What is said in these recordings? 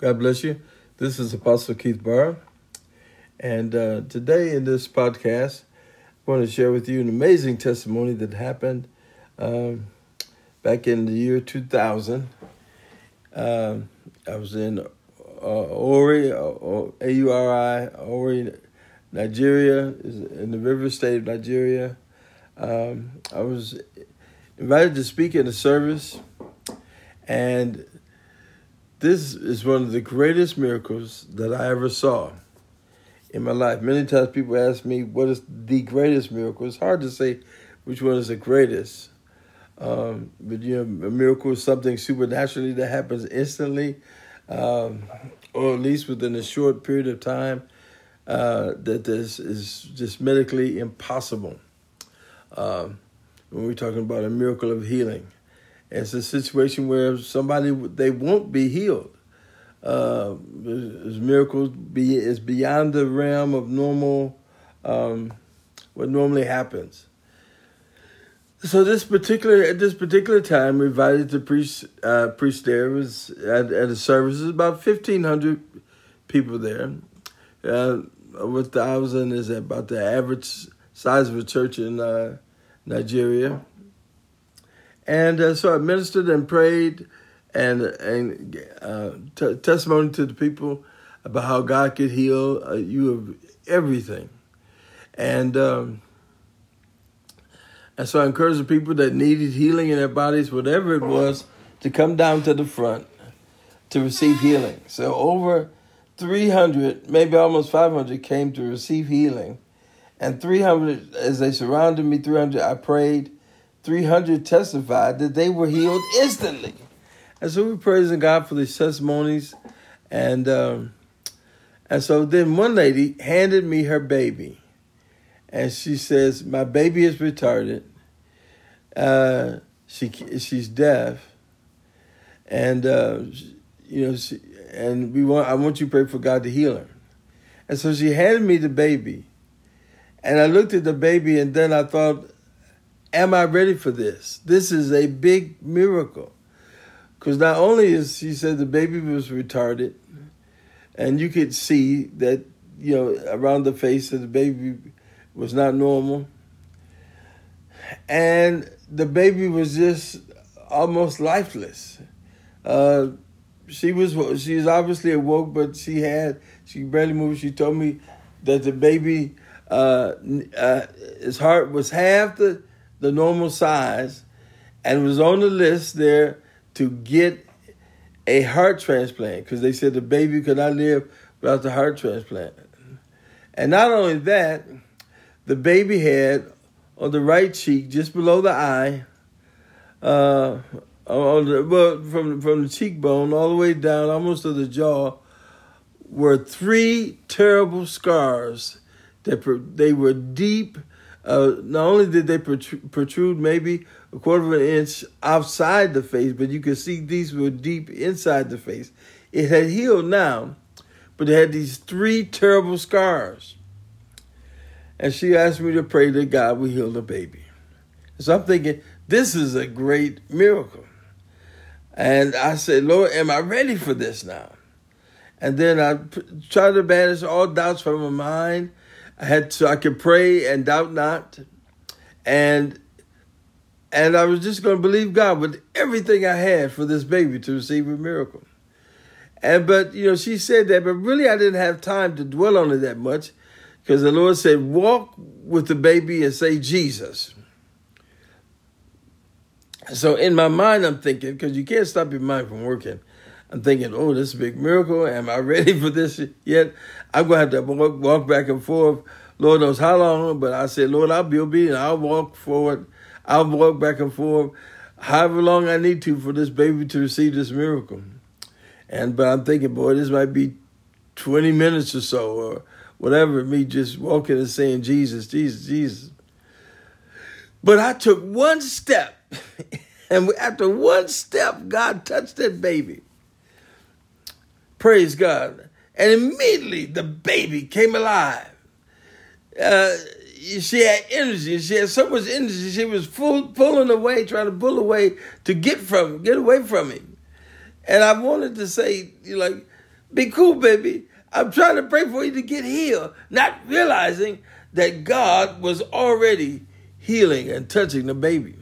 God bless you. This is Apostle Keith Barr. And uh, today in this podcast, I want to share with you an amazing testimony that happened um, back in the year 2000. Um, I was in uh, Ori, uh, A-U-R-I, Ori, Nigeria, in the river state of Nigeria. Um, I was invited to speak in a service, and this is one of the greatest miracles that I ever saw in my life. Many times people ask me, what is the greatest miracle? It's hard to say which one is the greatest. Um, but, you know, a miracle is something supernaturally that happens instantly, um, or at least within a short period of time, uh, that this is just medically impossible. Um, when we're talking about a miracle of healing. It's a situation where somebody they won't be healed. Uh, miracles be is beyond the realm of normal, um, what normally happens. So this particular at this particular time, we invited the priest uh, preach there was at, at a service. There's about fifteen hundred people there. Uh, over thousand is about the average size of a church in uh, Nigeria. And uh, so I ministered and prayed and and uh, t- testimony to the people about how God could heal uh, you of everything. And um, and so I encouraged the people that needed healing in their bodies, whatever it was, to come down to the front to receive healing. So over 300, maybe almost 500 came to receive healing. And 300, as they surrounded me, 300, I prayed 300 testified that they were healed instantly. And so we're praising God for these testimonies. And um, and so then one lady handed me her baby. And she says, My baby is retarded. Uh, she she's deaf. And uh, you know, she, and we want I want you to pray for God to heal her. And so she handed me the baby. And I looked at the baby and then I thought, am I ready for this? This is a big miracle. Because not only is she said the baby was retarded, and you could see that, you know, around the face of the baby was not normal. And the baby was just almost lifeless. Uh, she was she was obviously awoke, but she had she barely moved. She told me that the baby uh, uh, his heart was half the the normal size and was on the list there to get a heart transplant because they said the baby could not live without the heart transplant. And not only that, the baby had on the right cheek, just below the eye, uh, on the, well, from from the cheekbone all the way down, almost to the jaw, were three terrible scars that they were deep uh, not only did they protrude maybe a quarter of an inch outside the face, but you could see these were deep inside the face. It had healed now, but it had these three terrible scars. And she asked me to pray that God would heal the baby. So I'm thinking, this is a great miracle. And I said, Lord, am I ready for this now? And then I tried to banish all doubts from my mind I had so I could pray and doubt not, and and I was just going to believe God with everything I had for this baby to receive a miracle. And but you know she said that, but really I didn't have time to dwell on it that much, because the Lord said, "Walk with the baby and say Jesus." So in my mind, I'm thinking, because you can't stop your mind from working. I'm thinking, oh, this is a big miracle. Am I ready for this yet? I'm going to have to walk, walk back and forth. Lord knows how long, but I said, Lord, I'll be obedient. I'll walk forward. I'll walk back and forth however long I need to for this baby to receive this miracle. And but I'm thinking, boy, this might be 20 minutes or so, or whatever, me just walking and saying, Jesus, Jesus, Jesus. But I took one step, and after one step, God touched that baby. Praise God. And immediately the baby came alive. Uh, she had energy. She had so much energy. She was full, pulling away, trying to pull away to get from, get away from him. And I wanted to say, you like, Be cool, baby. I'm trying to pray for you to get healed, not realizing that God was already healing and touching the baby.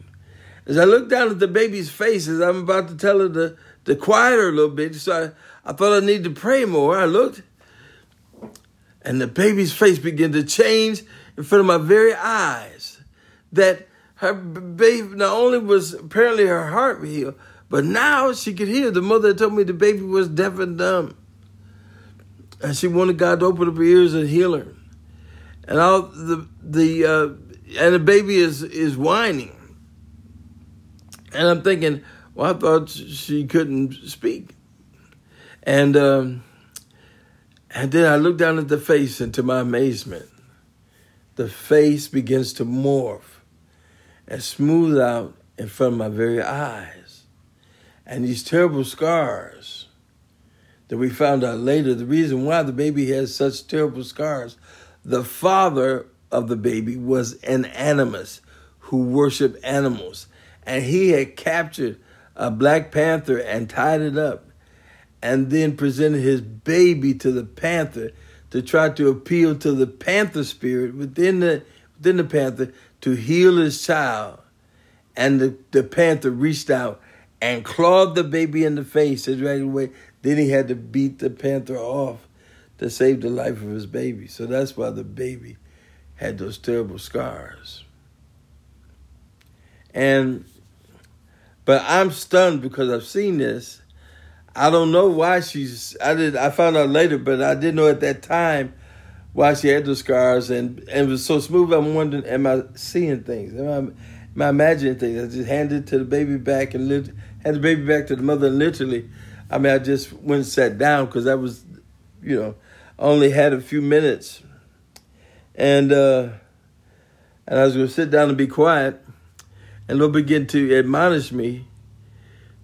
As I looked down at the baby's face as I'm about to tell her to, to quieter a little bit, so I, I thought I needed to pray more. I looked, and the baby's face began to change in front of my very eyes. That her baby not only was apparently her heart healed, but now she could hear. The mother told me the baby was deaf and dumb. And she wanted God to open up her ears and heal her. And all the the uh, and the baby is is whining. And I'm thinking, well, I thought she couldn't speak. And um, and then I look down at the face, and to my amazement, the face begins to morph and smooth out in front of my very eyes. And these terrible scars that we found out later, the reason why the baby has such terrible scars, the father of the baby was an animist who worshiped animals. And he had captured a black panther and tied it up and then presented his baby to the panther to try to appeal to the panther spirit within the within the panther to heal his child. And the, the panther reached out and clawed the baby in the face and dragged away. Then he had to beat the panther off to save the life of his baby. So that's why the baby had those terrible scars. And but I'm stunned because I've seen this I don't know why she's. I did. I found out later, but I didn't know at that time why she had the scars and and it was so smooth. I'm wondering, am I seeing things? Am I, am I imagining things? I just handed to the baby back and lived, had the baby back to the mother. Literally, I mean, I just went and sat down because I was, you know, only had a few minutes, and uh, and I was going to sit down and be quiet, and Lord began to admonish me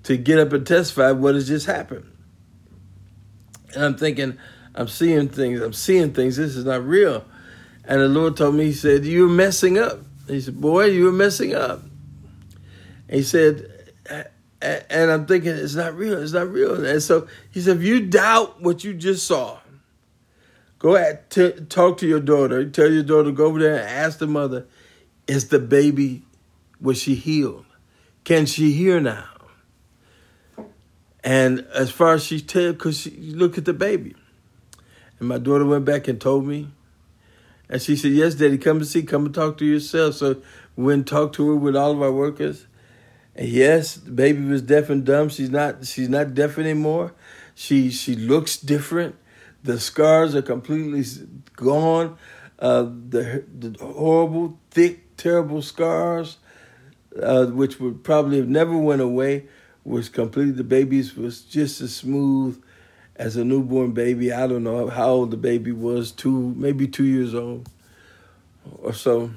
to get up and testify what has just happened. And I'm thinking, I'm seeing things, I'm seeing things, this is not real. And the Lord told me, He said, You're messing up. He said, Boy, you're messing up. And he said, and I'm thinking, it's not real, it's not real. And so he said, if you doubt what you just saw, go at t- talk to your daughter. Tell your daughter, go over there and ask the mother, is the baby, was she healed? Can she hear now? And as far as she tell, because she look at the baby. And my daughter went back and told me. And she said, Yes, Daddy, come and see, come and talk to yourself. So we went and talked to her with all of our workers. And yes, the baby was deaf and dumb. She's not she's not deaf anymore. She she looks different. The scars are completely gone. Uh, the the horrible, thick, terrible scars, uh, which would probably have never went away was completely the babies was just as smooth as a newborn baby. I don't know how old the baby was, two maybe two years old or so.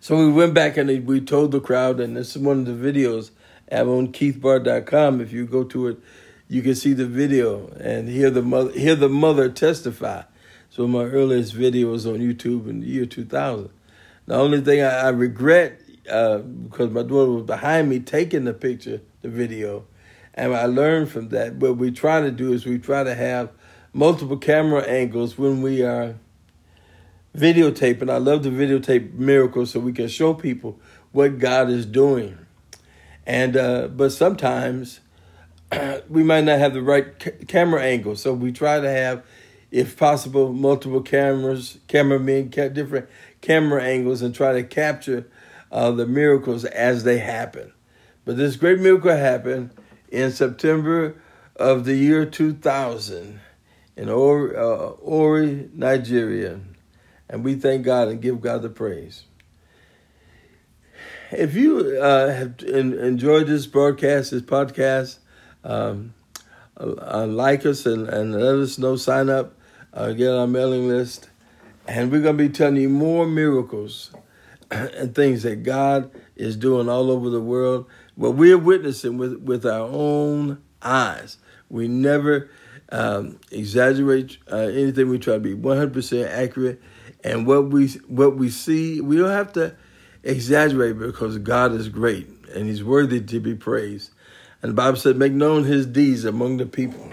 So we went back and we told the crowd, and this is one of the videos at on keithbar.com. If you go to it, you can see the video and hear the mother hear the mother testify. So my earliest video was on YouTube in the year 2000. The only thing I, I regret uh, because my daughter was behind me taking the picture, the video, and I learned from that. What we try to do is we try to have multiple camera angles when we are videotaping. I love to videotape miracles so we can show people what God is doing. And uh, but sometimes we might not have the right ca- camera angle, so we try to have, if possible, multiple cameras, cameramen, different camera angles, and try to capture uh, the miracles as they happen. But this great miracle happened in September of the year 2000 in Ori, uh, Ori, Nigeria. And we thank God and give God the praise. If you uh, have enjoyed this broadcast, this podcast, um, uh, like us and, and let us know, sign up, uh, get on our mailing list. And we're going to be telling you more miracles and things that God is doing all over the world. But we're witnessing with, with our own eyes. We never um, exaggerate uh, anything. We try to be 100% accurate. And what we what we see, we don't have to exaggerate because God is great and He's worthy to be praised. And the Bible said, make known His deeds among the people.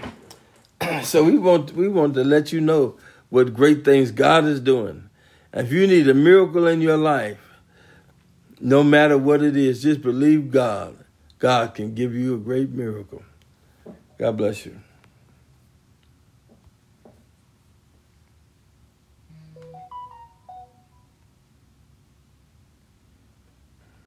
So we want we want to let you know what great things God is doing. If you need a miracle in your life, no matter what it is, just believe God. God can give you a great miracle. God bless you.